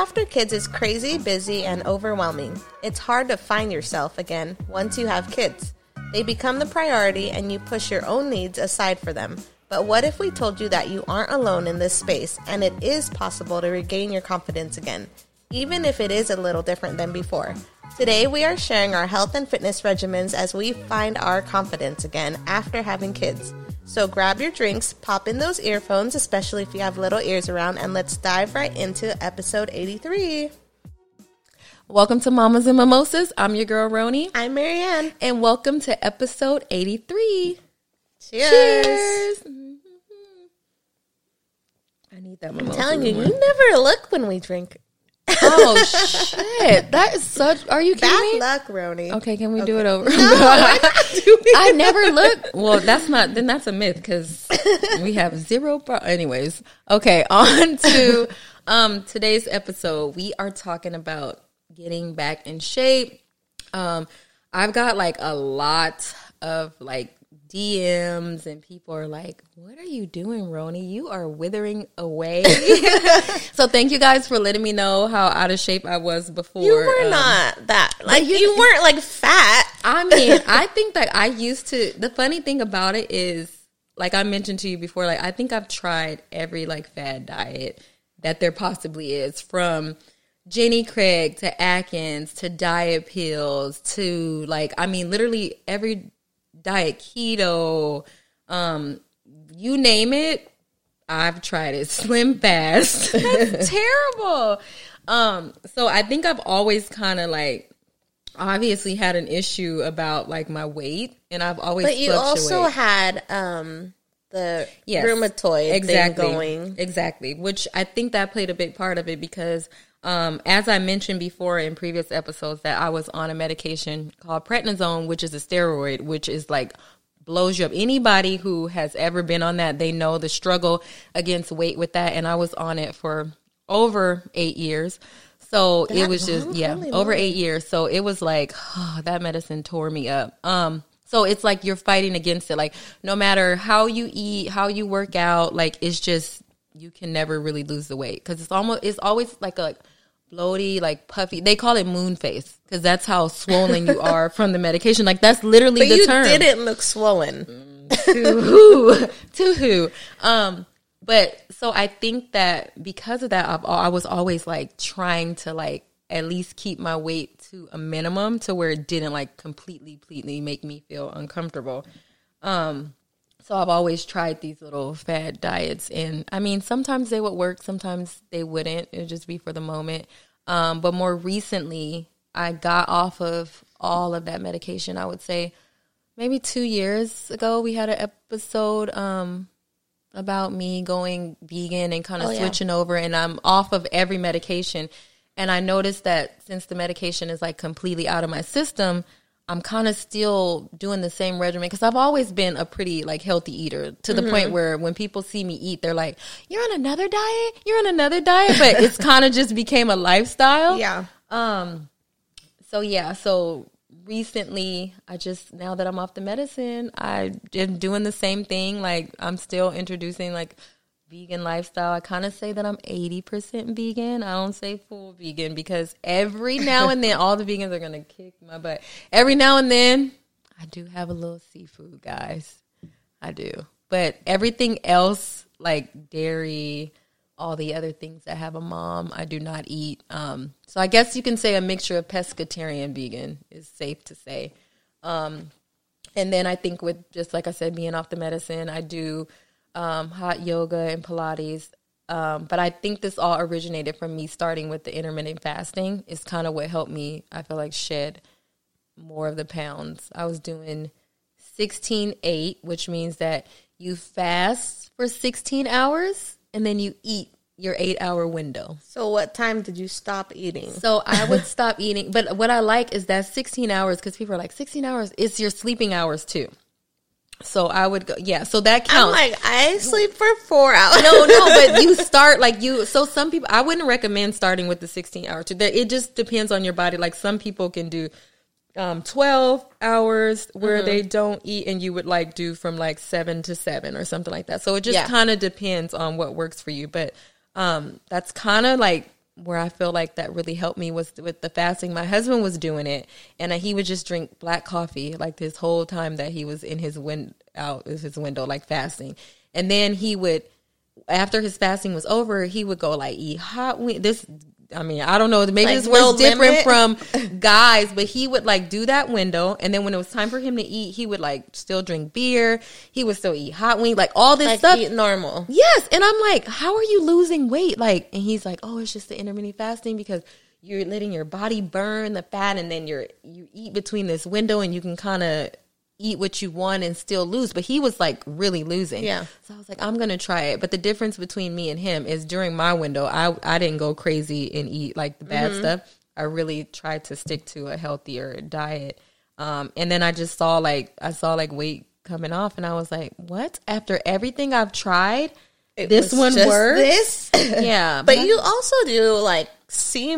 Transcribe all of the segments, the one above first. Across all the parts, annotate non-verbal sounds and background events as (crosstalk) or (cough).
after kids is crazy, busy, and overwhelming. It's hard to find yourself again once you have kids. They become the priority and you push your own needs aside for them. But what if we told you that you aren't alone in this space and it is possible to regain your confidence again, even if it is a little different than before? Today, we are sharing our health and fitness regimens as we find our confidence again after having kids. So grab your drinks, pop in those earphones, especially if you have little ears around, and let's dive right into episode 83. Welcome to Mamas and Mimosas. I'm your girl Roni. I'm Marianne. And welcome to episode 83. Cheers. Cheers. Mm-hmm. I need that mimosa. I'm telling you, you never look when we drink. Oh shit! That is such. Are you kidding Bad me? luck, Roni. Okay, can we do it over? (laughs) No, (laughs) we're not doing I never look. Well, that's not. Then that's a myth because we have zero. Pro- Anyways, okay. (laughs) On to um today's episode. We are talking about getting back in shape. Um, I've got like a lot of like DMs and people are like, "What are you doing, Roni? You are withering away." (laughs) (laughs) so thank you guys for letting me know how out of shape I was before. You were um, not that. Like, you- you, weren't like fat. I mean, (laughs) I think that I used to. The funny thing about it is, like I mentioned to you before, like I think I've tried every like fad diet that there possibly is, from Jenny Craig to Atkins to diet pills to like I mean, literally every diet keto, um, you name it, I've tried it. (laughs) Slim fast, (laughs) that's terrible. Um, so I think I've always kind of like obviously had an issue about like my weight, and I've always But you also had um the Yes. rheumatoid exactly thing going. exactly which i think that played a big part of it because um, as i mentioned before in previous episodes that i was on a medication called prednisone which is a steroid which is like blows you up. Anybody who has ever been on that they know the struggle against weight with that and i was on it for over eight years. So it was just yeah Holy over Lord. eight years. So it was like (sighs) that medicine tore me up. Um so it's like you're fighting against it. Like no matter how you eat how you work out like it's just you can never really lose the weight. Because it's almost it's always like a bloaty like puffy. They call it moon face because that's how swollen you are (laughs) from the medication. Like that's literally But the you term. You didn't look swollen. to (laughs) who? (laughs) To who? Um but so i think that because of that I've, i was always like trying to like at least keep my weight to a minimum to where it didn't like completely completely make me feel uncomfortable. Um so i've always tried these little fad diets and i mean sometimes they would work sometimes they wouldn't. It would just be for the moment. Um but more recently i got off of all of that medication. I would say maybe two years ago we had an episode um about me going vegan and kind of Oh, yeah. switching over and I'm off of every medication. And I noticed that since the medication is like completely out of my system I'm kind of still doing the same regimen because I've always been a pretty like healthy eater to the Mm-hmm. point where when people see me eat they're like you're on another diet you're on another diet but it's kind of just became a lifestyle Yeah. Um. so yeah, so recently I just now that I'm off the medicine, I am doing the same thing. Like I'm still introducing like vegan lifestyle. I kind of say that I'm 80% vegan. I don't say full vegan because every now and then all the vegans are going to kick my butt. Every now and then I do have a little seafood, guys. I do. But everything else like dairy, all the other things that have a mom, I do not eat. Um, so I guess you can say a mixture of pescatarian vegan is safe to say. Um, and then I think with just like I said, being off the medicine, I do um, hot yoga and Pilates. Um, but I think this all originated from me starting with the intermittent fasting. Is kind of what helped me. I feel like shed more of the pounds. I was doing 16 8, which means that you fast for 16 hours and then you eat your eight hour window. So what time did you stop eating? So I would stop eating. But what I like is that 16 hours, because people are like, 16 hours, it's your sleeping hours too. So I would go, yeah, so that I'm counts. like, I sleep for four hours. no, no, but you (laughs) start like you. So some people, I wouldn't recommend starting with the 16 hour It just depends on your body. Like some people can do um 12 hours where Mm-hmm. they don't eat and you would like do from like 7 to 7 or something like that. So it just Yeah. kind of depends on what works for you, but um that's kind of like where I feel like that really helped me was with the fasting. My husband was doing it, and he would just drink black coffee like this whole time that he was in his win out of his window, like fasting. And then he would, after his fasting was over, he would go like eat hot. This, I mean, I don't know. Maybe Like, this was different limit? from (laughs) guys, but he would like do that window, and then when it was time for him to eat, he would like still drink beer. He would still eat hot wing, like all this Like stuff. eat normal. Yes, and I'm like, how are you losing weight? Like, and he's like, oh, it's just the intermittent fasting because you're letting your body burn the fat, and then you're you eat between this window, and you can kind of eat what you want and still lose. But he was like really losing. Yeah. So I was like, I'm gonna try it. But the difference between me and him is during my window, I I didn't go crazy and eat like the bad stuff. I really tried to stick to a healthier diet. Um, and then I just saw like I saw like weight coming off, and I was like, what? After everything I've tried, It this one works. This, (coughs) Yeah, but I- you also do like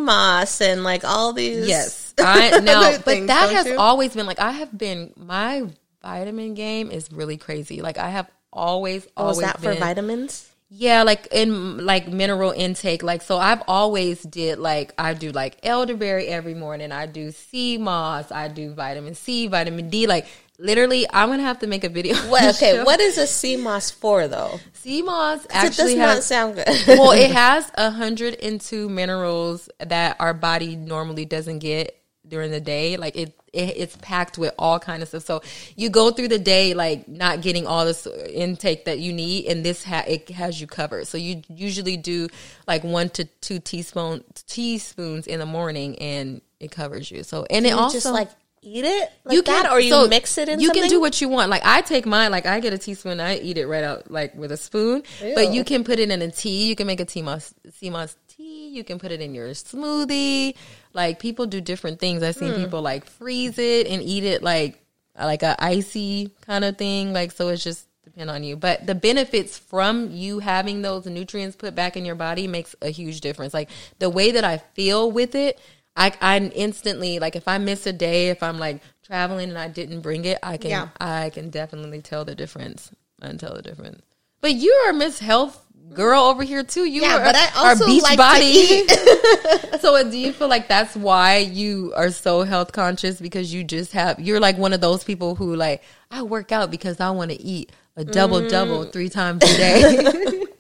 moss and like all these. Yes, I (laughs) but that has you? always been like I have been. My vitamin game is really crazy. Like I have always, Oh, always that for vitamins? Yeah, like in like mineral intake. Like so I've always did like I do like elderberry every morning. I do sea moss, I do vitamin C, vitamin D. Like literally I'm gonna have to make a video. What, okay, what is a sea moss for though? sea moss it does actually not has sound good. well, it (laughs) has hundred and two minerals that our body normally doesn't get during the day. Like it, it, it's packed with all kind of stuff. So you go through the day like not getting all this intake that you need, and this ha- it has you covered. So you usually do like one to two teaspoon teaspoons in the morning, and it covers you. So and it you also just like eat it like you that, can or you so mix it in. You something? can do what you want. Like I take mine, like I get a teaspoon, I eat it right out like with a spoon. But you can put it in a tea. You can make a tea moss tea. You can put it in your smoothie. Like people do different things. I've seen Hmm. people like freeze it and eat it like like a icy kind of thing. Like so, it's just depend on you. But the benefits from you having those nutrients put back in your body makes a huge difference. Like the way that I feel with it, I I instantly like if I miss a day, if I'm like traveling and I didn't bring it, I can Yeah. I can definitely tell the difference. I can tell the difference. But you are Miss Health girl over here too. You Yeah, are, but I also beach like body. (laughs) (laughs) so do you feel like that's why you are so health conscious because you just have you're like one of those people who like I work out because I want to eat a double double Mm. three times a day. (laughs)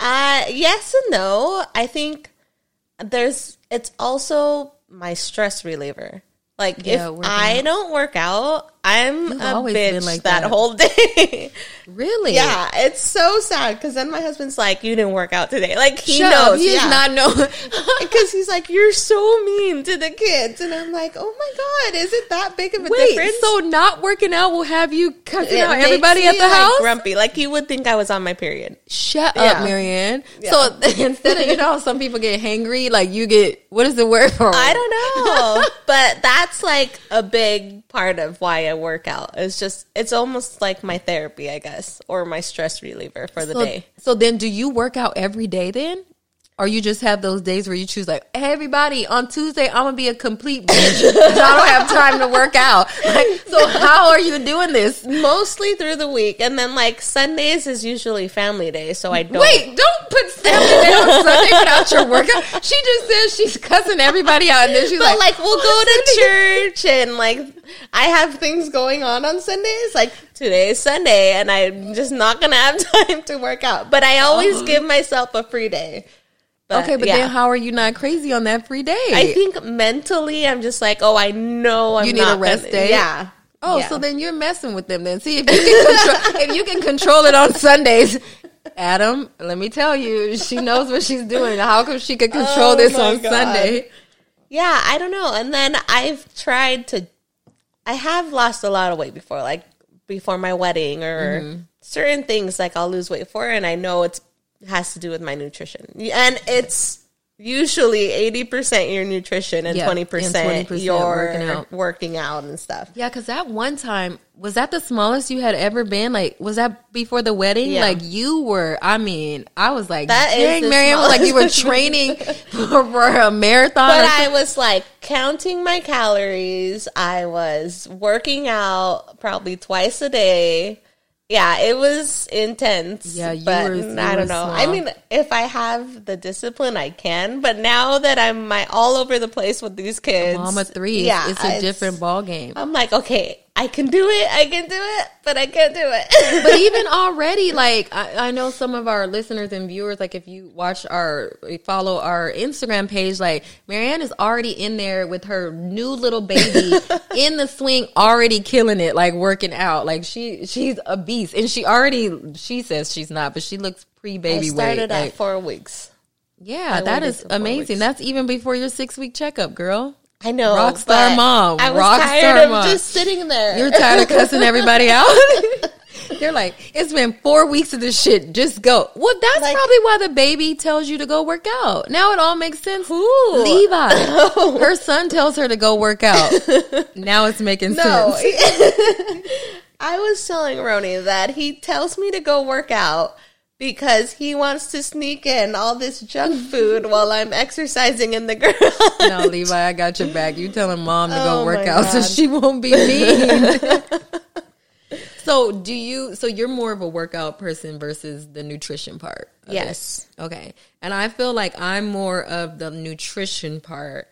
Uh yes and no. I think there's it's also my stress reliever. Like Yeah, if I out. don't work out, I'm You've a bitch like that. that. whole day. really? yeah, it's so sad because then my husband's like, "You didn't work out today." Like he Shut up. knows, He yeah. does not know. (laughs) because he's like, "You're so mean to the kids," and I'm like, "Oh my god, is it that big of a Wait, difference?" so not working out will have you cussing It out everybody at the like, house? grumpy. Like you would think I was on my period. Shut Yeah. up, Marianne. So (laughs) instead of you know, some people get hangry. Like you get what is the word for? I don't know, (laughs) but that's like a big part of why I work out. It's just it's almost like my therapy, I guess, or my stress reliever for the so, day. So then, do you work out every day then? Or you just have those days where you choose like, hey, everybody, on Tuesday I'm gonna be a complete bitch. I don't have time to work out. Like, so how are you doing this? Mostly through the week, and then like Sundays is usually family day, so I don't. Wait, don't put family day on Sunday without your workout. She just says she's cussing everybody out, and then she's But like, like we'll go to church and like I have things going on on Sundays. Like today is Sunday and I'm just not gonna have (laughs) time to work out. But I always uh-huh. give myself a free day. But, okay, but yeah. then how are you not crazy on that free day? I think mentally I'm just like, oh, I know I'm You need not a rest gonna- day? Yeah. Oh, Yeah. so then you're messing with them. Then see if you can control, (laughs) if you can control it on Sundays. Adam, let me tell you, she knows what she's doing. How come she could control Oh this on God. Sunday? Yeah, I don't know. And then I've tried to, I have lost a lot of weight before, like before my wedding or Mm-hmm. certain things like I'll lose weight for, and I know it's has to do with my nutrition, and it's usually eighty percent your nutrition and Yeah, twenty and percent 20% your working out. working out and stuff. Yeah, because that one time was that the smallest you had ever been? Like, was that before the wedding? Yeah. Like you were. I mean, I was like, That is dang, the Marianne, like you were (laughs) training for, for a marathon. But I was like counting my calories. I was working out probably twice a day. Yeah, it was intense. Yeah, you but were- you I don't know. I mean, if I have the discipline, I can. But now that I'm my all over the place with these kids, Mama three, yeah, it's a different ball game. I'm like, okay, I can do it. I can do it, but I can't do it. (laughs) but even already, like I, I know some of our listeners and viewers, like if you watch our follow our Instagram page, like Marianne is already in there with her new little baby (laughs) in the swing, already killing it, like working out. Like she she's a beast, and she already she says she's not, but she looks pre baby baby started weight. at Like, four weeks. yeah, I that is amazing. That's even before your six week checkup, girl. I know, Rockstar mom, I was rockstar tired of mom. just sitting there. You're tired of cussing everybody out. (laughs) You're like, it's been four weeks of this shit. Just go. Well, that's Like- probably why the baby tells you to go work out. Now it all makes sense. Who? Levi. Oh. Her son tells her to go work out. (laughs) now it's making No. sense. (laughs) I was telling Roni that he tells me to go work out because he wants to sneak in all this junk food (laughs) while I'm exercising in the garage. No, Levi, I got your back. You telling mom to go Oh, work out so she won't be mean. (laughs) so do you so you're more of a workout person versus the nutrition part? of it? Yes. Okay. And I feel like I'm more of the nutrition part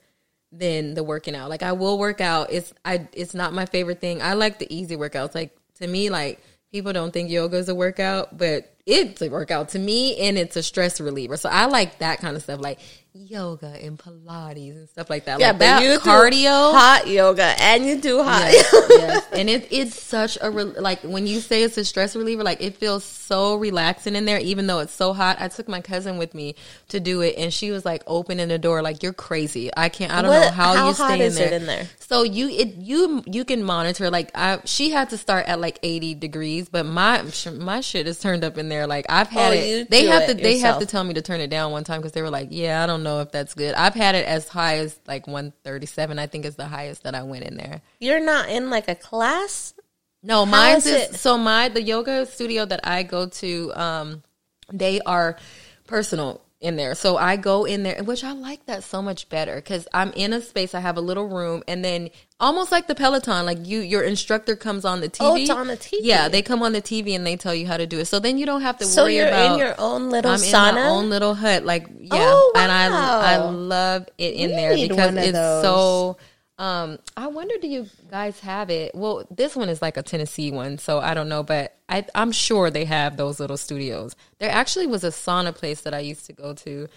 than the working out. Like I will work out. It's I it's not my favorite thing. I like the easy workouts. Like to me, like people don't think yoga is a workout, but it's a workout to me and it's a stress reliever. So I like that kind of stuff, like yoga and Pilates and stuff like that. Yeah, like but you do cardio. hot yoga, and you do hot. Yes, (laughs) yes. and it, it's such a re- like when you say it's a stress reliever, like it feels so relaxing in there, even though it's so hot. I took my cousin with me to do it, and she was like opening the door, like you're crazy. I can't. I don't know how, how you hot stay is in it there. in there? So you it you you can monitor. Like I, she had to start at like 80 degrees, but my my shit is turned up in there. Like I've had Oh, it. They have it to they have to tell me to turn it down one time because they were like, yeah, I don't know if that's good. I've had it as high as like 137. I think is the highest that I went in there. You're not in like a class. No, mine's is is so my the yoga studio that I go to, um, they are personal in there. So I go in there, which I like that so much better because I'm in a space. I have a little room, and then almost like the Peloton, like you, your instructor comes on the TV. Oh, it's on the TV. Yeah, they come on the TV and they tell you how to do it. So then you don't have to So worry you're about. in your own little I'm sauna. in my own little hut, like yeah, Oh, and I I love it in We there because it's so. Um, I wonder, do you guys have it? Well, this one is like a Tennessee one, so I don't know, but I, I'm sure they have those little studios. There actually was a sauna place that I used to go to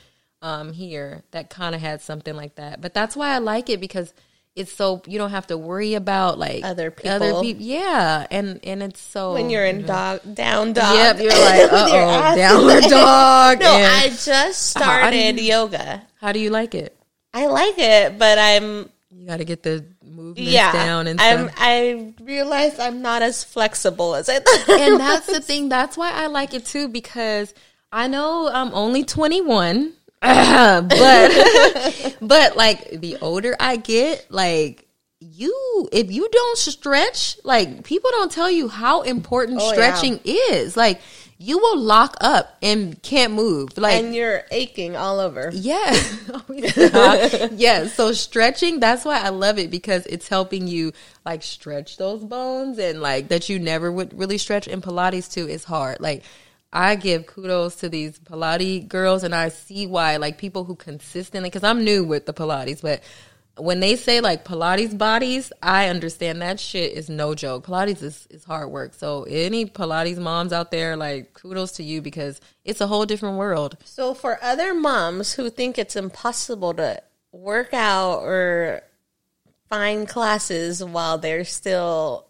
um, here that kind of had something like that, but that's why I like it because it's so you don't have to worry about like Other Other people. people, yeah, and and it's so when you're in dog down dog. Yep, you're (laughs) like, uh oh, downward dog. (laughs) No, I just (laughs) started yoga. how do you like it? I like it, but I'm You got to get the movements yeah. down and I'm. I realized I'm not as flexible as I thought. and that's the thing. That's why I like it too because I know I'm only 21, (laughs) but (laughs) but like the older I get, like you, if you don't stretch, like people don't tell you how important Oh, yeah. stretching is. Like you will lock up and can't move. Like and you're aching all over. (laughs) Oh, (laughs) yeah. yeah. So stretching, that's why I love it because it's helping you like stretch those bones and like that you never would really stretch. in Pilates too is hard. Like I give kudos to these Pilates girls and I see why like people who consistently, cause I'm new with the Pilates, but when they say like Pilates bodies, I understand that shit is no joke. Pilates is, is hard work. So any Pilates moms out there, like kudos to you because it's a whole different world. So for other moms who think it's impossible to work out or find classes while they're still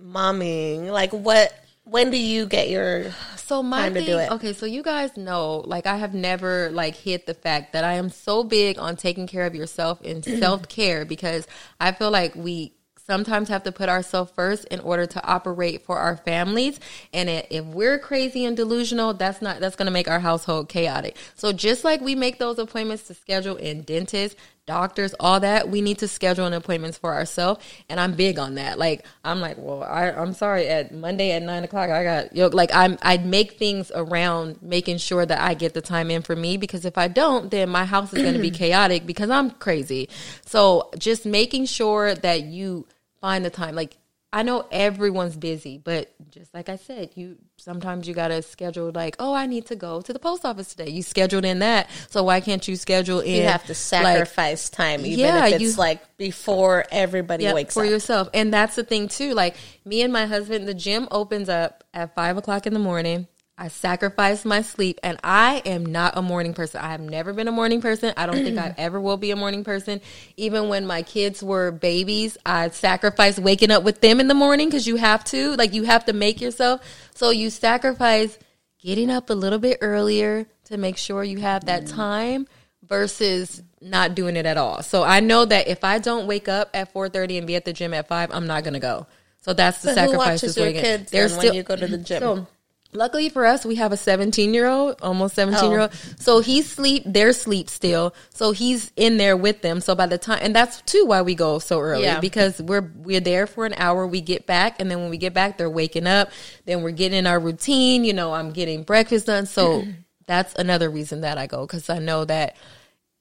momming, like what when do you get your So my time to thing, do it. okay, so you guys know, like I have never like hit the fact that I am so big on taking care of yourself and (clears throat) self care because I feel like we sometimes have to put ourselves first in order to operate for our families and if we're crazy and delusional that's not that's going to make our household chaotic so just like we make those appointments to schedule in dentists doctors all that we need to schedule an appointments for ourselves and i'm big on that. Like i'm like well I, i'm sorry at monday at nine o'clock i got you know, like i'm i'd make things around making sure that i get the time in for me because if i don't then my house is going to be (clears throat) chaotic because i'm crazy. So just making sure that you find the time like I know everyone's busy, but just like I said, you sometimes you gotta schedule like, oh, I need to go to the post office today. You scheduled in that, so why can't you schedule in? You have to like, sacrifice time, even Yeah, if it's you- like before everybody Yep, wakes for up. For yourself. And that's the thing too. Like me and my husband, the gym opens up at five o'clock in the morning. I sacrifice my sleep and I am not a morning person. I have never been a morning person. I don't think I (clears throat) ever will be a morning person. Even when my kids were babies, I sacrificed waking up with them in the morning because you have to. Like you have to make yourself. So you sacrifice getting up a little bit earlier to make sure you have that time versus not doing it at all. So I know that if I don't wake up at 4:30 and be at the gym at 5, I'm not going to go. So that's the But who sacrifice. watches your kids then when you go to the gym? (clears throat) So luckily for us, we have a 17 year old, almost 17 year old. So he's sleep, they're sleep still. So he's in there with them. So by the time, and that's too why we go so early Yeah. because we're we're there for an hour. We get back, and then when we get back, they're waking up. Then we're getting in our routine. You know, I'm getting breakfast done. So (clears throat) that's another reason that I go because I know that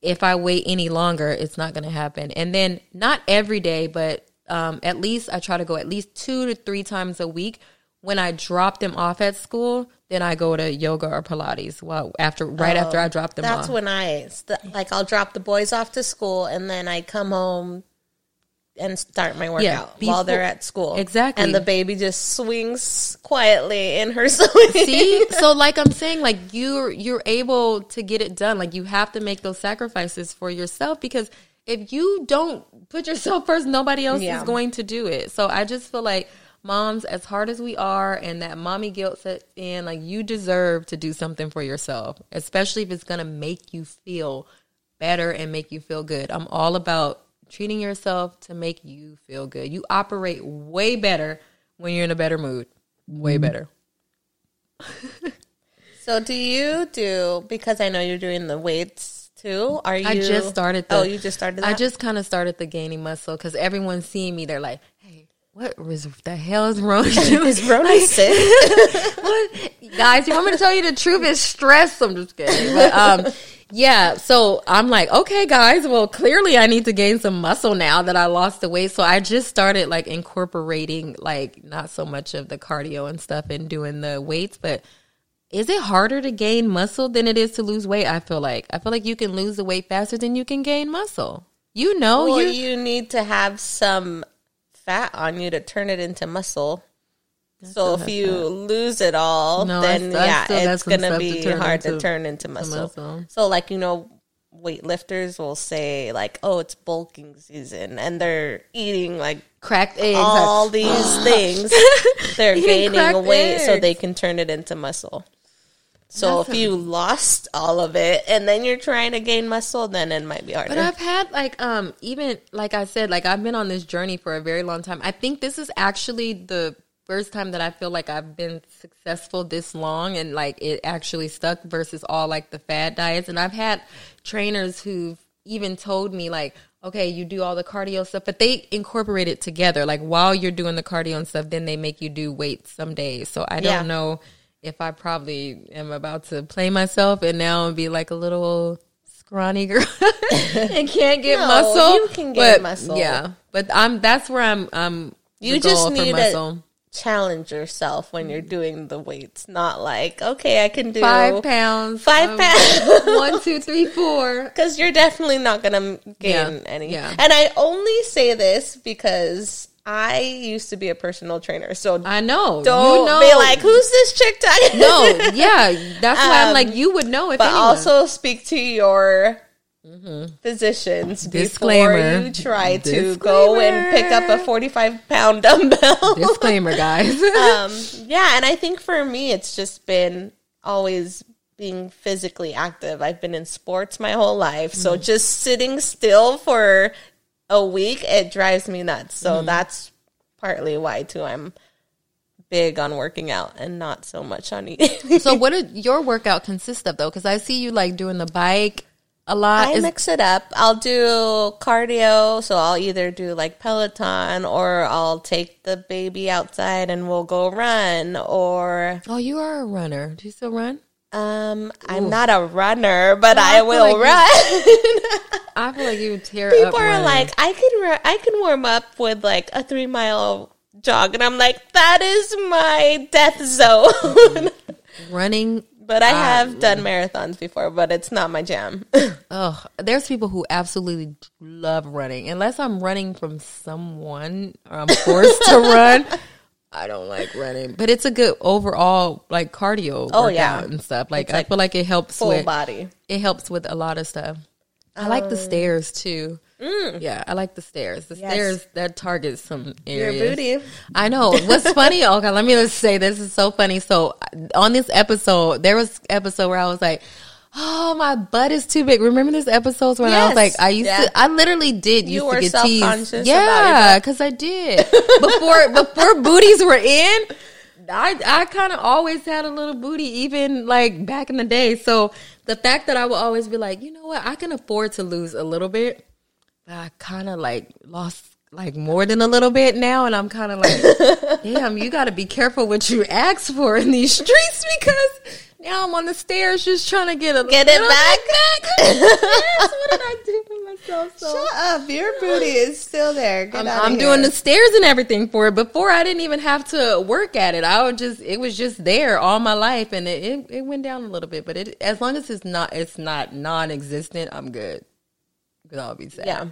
if I wait any longer, it's not going to happen. And then not every day, but um, at least I try to go at least two to three times a week. When I drop them off at school, then I go to yoga or Pilates. Well, after right after I oh, drop them off. That's off. when I st- like I'll drop the boys off to school and then I come home and start my workout before- while they're at school. Exactly. And the baby just swings quietly in her (laughs) swing. See, so like I'm saying, like you're you're able to get it done. Like you have to make those sacrifices for yourself because if you don't put yourself (laughs) first, nobody else Yeah. is going to do it. So I just feel like moms, as hard as we are, and that mommy guilt sets in, like you deserve to do something for yourself, especially if it's gonna make you feel better and make you feel good. I'm all about treating yourself to make you feel good. You operate way better when you're in a better mood. Way mm-hmm. better. (laughs) So do you do because I know you're doing the weights too? Are you I just started. The, Oh, you just started oh, that? I just kind of started the gaining muscle because everyone's seeing me. They're like, "Hey, what is the hell is wrong? is Rona sick? what? Guys, you want me to tell you the truth? It's stress. I'm just kidding. But um, yeah. So I'm like, okay, guys. Well, clearly I need to gain some muscle now that I lost the weight. So I just started like incorporating like not so much of the cardio and stuff and doing the weights, but. Is it harder to gain muscle than it is to lose weight? I feel like I feel like you can lose the weight faster than you can gain muscle. You know, well, you you need to have some fat on you to turn it into muscle. So if you lose it all, No, then st- I yeah, it's gonna to be turn hard to turn into muscle. muscle. So like you know, weightlifters will say like, "Oh, it's bulking season," and they're eating like cracked eggs. all (laughs) these things. (laughs) They're gaining weight so they can turn it into muscle. So That's if you lost all of it and then you're trying to gain muscle, then it might be harder. But I've had like um even like I said like I've been on this journey for a very long time. I think this is actually the first time that I feel like I've been successful this long and like it actually stuck versus all like the fad diets. And I've had trainers who've even told me like, okay, you do all the cardio stuff, but they incorporate it together. Like while you're doing the cardio and stuff, then they make you do weights some days. So I don't Yeah. know if I probably am about to play myself and now and be like a little scrawny girl (laughs) and can't get No, muscle. you can get but, muscle. Yeah, but I'm that's where I'm. I'm. You just need muscle. to challenge yourself when you're doing the weights, not like, okay, I can do five pounds. Five um, pounds. (laughs) one, two, three, four. (laughs) Because you're definitely not going to gain Yeah, any. yeah. And I only say this because I used to be a personal trainer. So I know. don't you know. be like, who's this chick talking? no, yeah, (laughs) that's why I'm Um, like, you would know if but anyone. also speak to your physicians Disclaimer. before you try to go and pick up a 45 pound (laughs) dumbbell. disclaimer, guys. (laughs) um, yeah, and I think for me, it's just been always being physically active. I've been in sports my whole life, so just sitting still for a week, it drives me nuts. So mm-hmm. that's partly why too. I'm big on working out and not so much on eating. so, what did your workout consist of though? Because I see you like doing the bike a lot. I Is- mix it up. I'll do cardio, so I'll either do like Peloton or I'll take the baby outside and we'll go run or oh, you are a runner. Do you still run? Um I'm not a runner, but Well, I I will like run. (laughs) I feel like you would tear up. People are running. like, I can I can warm up with like a 3 mile jog, and I'm like, that is my death zone. (laughs) Running. but I have done marathons before, but it's not my jam. (laughs) Oh, there's people who absolutely love running. Unless I'm running from someone or I'm forced to run, I don't like running. But it's a good overall like cardio Oh, workout yeah. and stuff. Like, It's I like feel like it helps Full with body. it helps with a lot of stuff. I like the um, stairs too. Mm. Yeah, I like the stairs. The Yes. stairs that targets some Your areas. booty. I know. What's funny? (laughs) Okay, let me just say this is so funny. So on this episode, there was episode where I was like, "Oh, my butt is too big." Remember this episodes when I was like, I used Yeah. to, I literally did You used were to get teased. Yeah, because I did (laughs) before before booties were in. I I kind of always had a little booty, even like back in the day. So the fact that I would always be like, you know what, I can afford to lose a little bit. But I kind of like lost like more than a little bit now, and I'm kind of like, (laughs) damn, you got to be careful what you ask for in these streets because now I'm on the stairs just trying to get a Get it back. back. (laughs) yes, what did I do for myself? So Shut up. Your booty is still there. Get I'm, I'm doing the stairs and everything for it. Before I didn't even have to work at it. I would just it was just there all my life, and it, it, it went down a little bit. But it as long as it's not it's not non-existent, I'm good. Because I'll be sad. Yeah.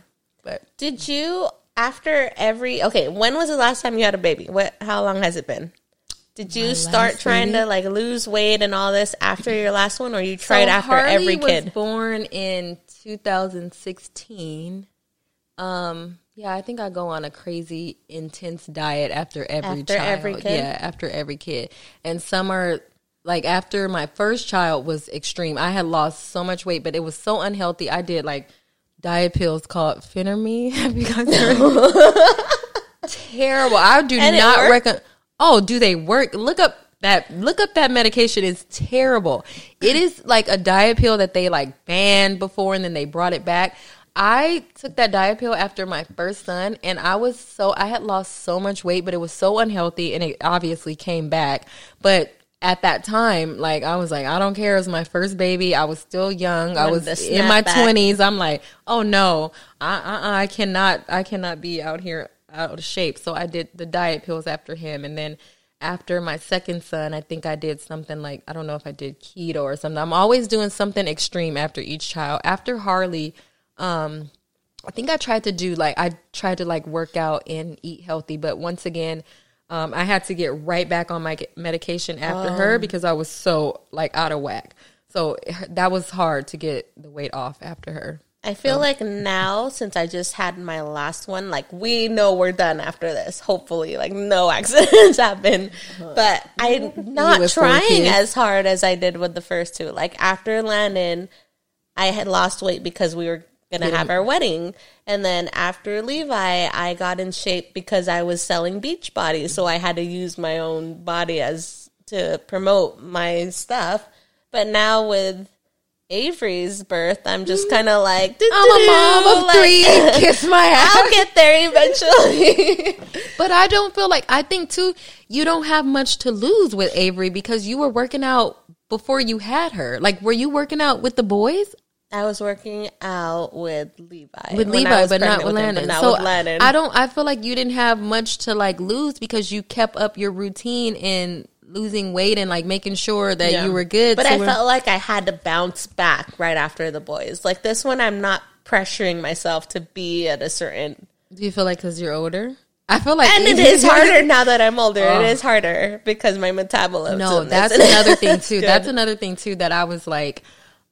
But Did you after every okay? When was the last time you had a baby? What? How long has it been? Did you start trying baby? to like lose weight and all this after your last one, or you tried So after Harley every kid? I was born in 2016. Um, yeah, I think I go on a crazy intense diet after every After child. every kid? Yeah, after every kid. And some are like after my first child was extreme. I had lost so much weight, but it was so unhealthy. I did like diet pills called Phentermine. (laughs) Have you guys heard? (laughs) Terrible. I do And not recommend. Oh, do they work? Look up that. Look up that medication. is terrible. It is like a diet pill that they like banned before, and then they brought it back. I took that diet pill after my first son, and I was so I had lost so much weight, but it was so unhealthy, and it obviously came back. But at that time, like I was like, I don't care. It was my first baby. I was still young. I was in my twenties. I'm like, oh no, I, I I cannot I cannot be out here out of shape. So I did the diet pills after him, and then after my second son, I think I did something like I don't know if I did keto or something. I'm always doing something extreme after each child. After Harley, um, I think I tried to do like I tried to like work out and eat healthy, but once again, um, I had to get right back on my medication after her because I was so like out of whack. So that was hard to get the weight off after her. I feel like now, since I just had my last one, like we know we're done after this. Hopefully, like no (laughs) accidents happen. But I'm not trying as hard as I did with the first two. Like after Landon, I had lost weight because we were gonna have our wedding, and then after Levi, I got in shape because I was selling beach bodies, so I had to use my own body as to promote my stuff. But now with Avery's birth, I'm just mm. kind of like, I'm a mom of like, three. (laughs) Kiss my (laughs) ass. I'll get there eventually. (laughs) But I don't feel like I think too. You don't have much to lose with Avery because you were working out before you had her. Like, were you working out with the boys? I was working out with Levi. with Levi, but not with him, not so with. I don't. I feel like you didn't have much to like lose because you kept up your routine in losing weight and like making sure that Yeah. you were good. But to I felt like I had to bounce back right after the boys. Like this one, I'm not pressuring myself to be at a certain. Do you feel like because you're older? I feel like And it is harder now that I'm older. It oh. is harder because my metabolism. No, that's (laughs) another thing too. That's another thing too that I was like,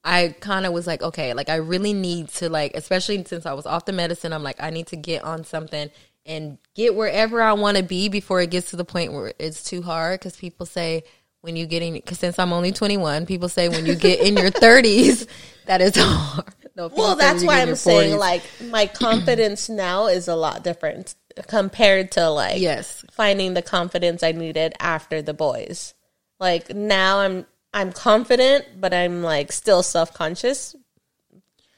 I kind of was like, okay, like I really need to like, especially since I was off the medicine, I'm like, I need to get on something and get wherever I want to be before it gets to the point where it's too hard. Because people say when you get in, because since I'm only 21, people say when you get in your (laughs) 30s, that is (laughs) hard. No, Well, that's why I'm saying 40s. like my (clears throat) confidence now is a lot different compared to like Yes. finding the confidence I needed after the boys. Like now I'm I'm confident, but I'm like still self conscious.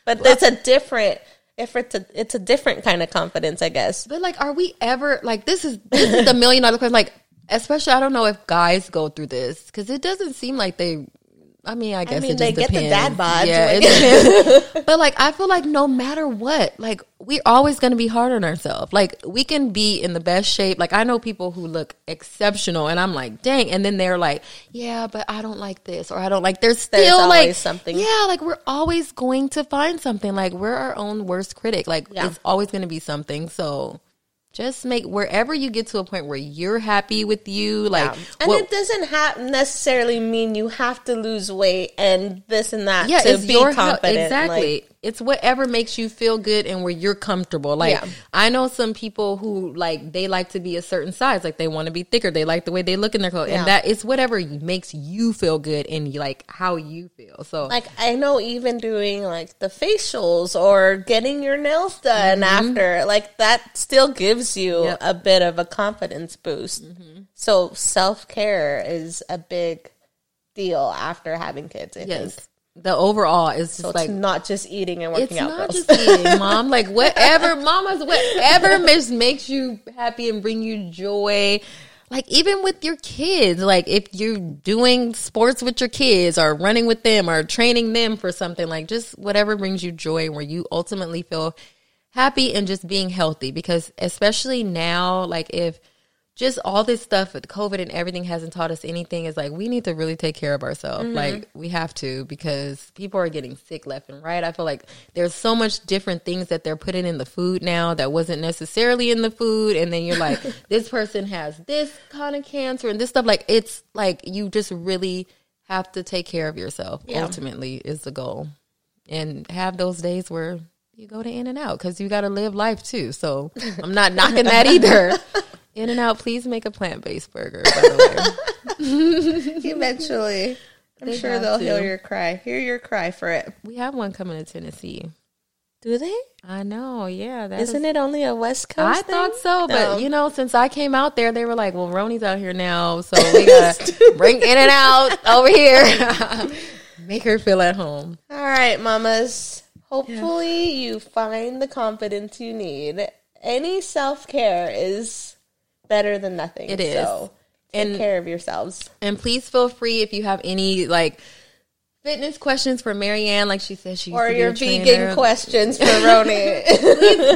But that's a different if it's a it's a different kind of confidence, I guess. But like, are we ever like this is this is the million dollar question? Like, especially I don't know if guys go through this because it doesn't seem like they I mean, I guess mean, it they get the depends. dad bod, Yeah, like- it (laughs) depends. but like, I feel like no matter what, like we're always going to be hard on ourselves. Like we can be in the best shape. Like I know people who look exceptional, and I'm like, dang, and then they're like, yeah, but I don't like this, or I don't like. There's still There's like something. Yeah, like we're always going to find something. Like we're our own worst critic. Like Yeah. it's always going to be something. So. Just make wherever you get to a point where you're happy with you, like Yeah. And what- it doesn't have necessarily mean you have to lose weight and this and that yeah, to it's be your health. confident. Exactly. Like, it's whatever makes you feel good and where you're comfortable. Like Yeah. I know some people who like they like to be a certain size, like they want to be thicker. They like the way they look in their clothes, Yeah. and that it's whatever makes you feel good and like how you feel. So like I know even doing like the facials or getting your nails done mm-hmm. after, like that still gives you Mm-hmm. Yep. a bit of a confidence boost. Mm-hmm. So self care is a big deal after having kids. I yes, think. the overall is just So it's like not just eating and working it's out, not girls. just eating, (laughs) mom. Like whatever, mamas, whatever (laughs) makes you happy and bring you joy. Like even with your kids, like if you're doing sports with your kids or running with them or training them for something, like just whatever brings you joy, where you ultimately feel happy and just being healthy. Because especially now, like if just all this stuff with COVID and everything hasn't taught us anything is like we need to really take care of ourselves. Mm-hmm. Like we have to because people are getting sick left and right. I feel like there's so much different things that they're putting in the food now that wasn't necessarily in the food and then you're like (laughs) this person has this kind of cancer and this stuff like it's like you just really have to take care of yourself Yeah. ultimately is the goal. And have those days where you go to in and out because you got to live life too. So I'm not knocking that either. (laughs) In and out, please make a plant based burger. By the way, (laughs) Eventually, I'm They sure they'll to. hear your cry. Hear your cry for it. we have one coming to Tennessee. Do they? I know, yeah. That Isn't is- it only a West Coast? I thing? thought so, but No. you know, since I came out there, they were like, "Well, Roni's out here now, so we gotta (laughs) bring In and Out over here, make her feel at home." All right, mamas. Hopefully, you find the confidence you need. Any self care is better than nothing. It is. So take And- care of yourselves. And please feel free if you have any like fitness questions for Marianne, like she said, she Or your a vegan trainer. questions for (laughs) Roni.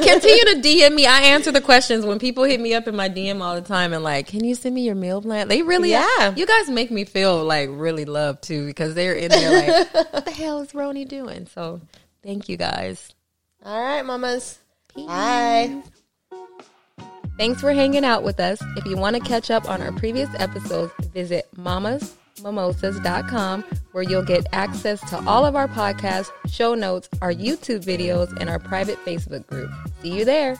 continue to DM me. I answer the questions when people hit me up in my DM all the time and like, can you send me your meal plan? They really, Yeah. You guys make me feel like really loved too because they're in there like, (laughs) what the hell is Roni doing? So thank you guys. All right, mamas. Bye. Thanks for hanging out with us. If you want to catch up on our previous episodes, visit mamasmimosas.com where you'll get access to all of our podcasts, show notes, our YouTube videos, and our private Facebook group. See you there.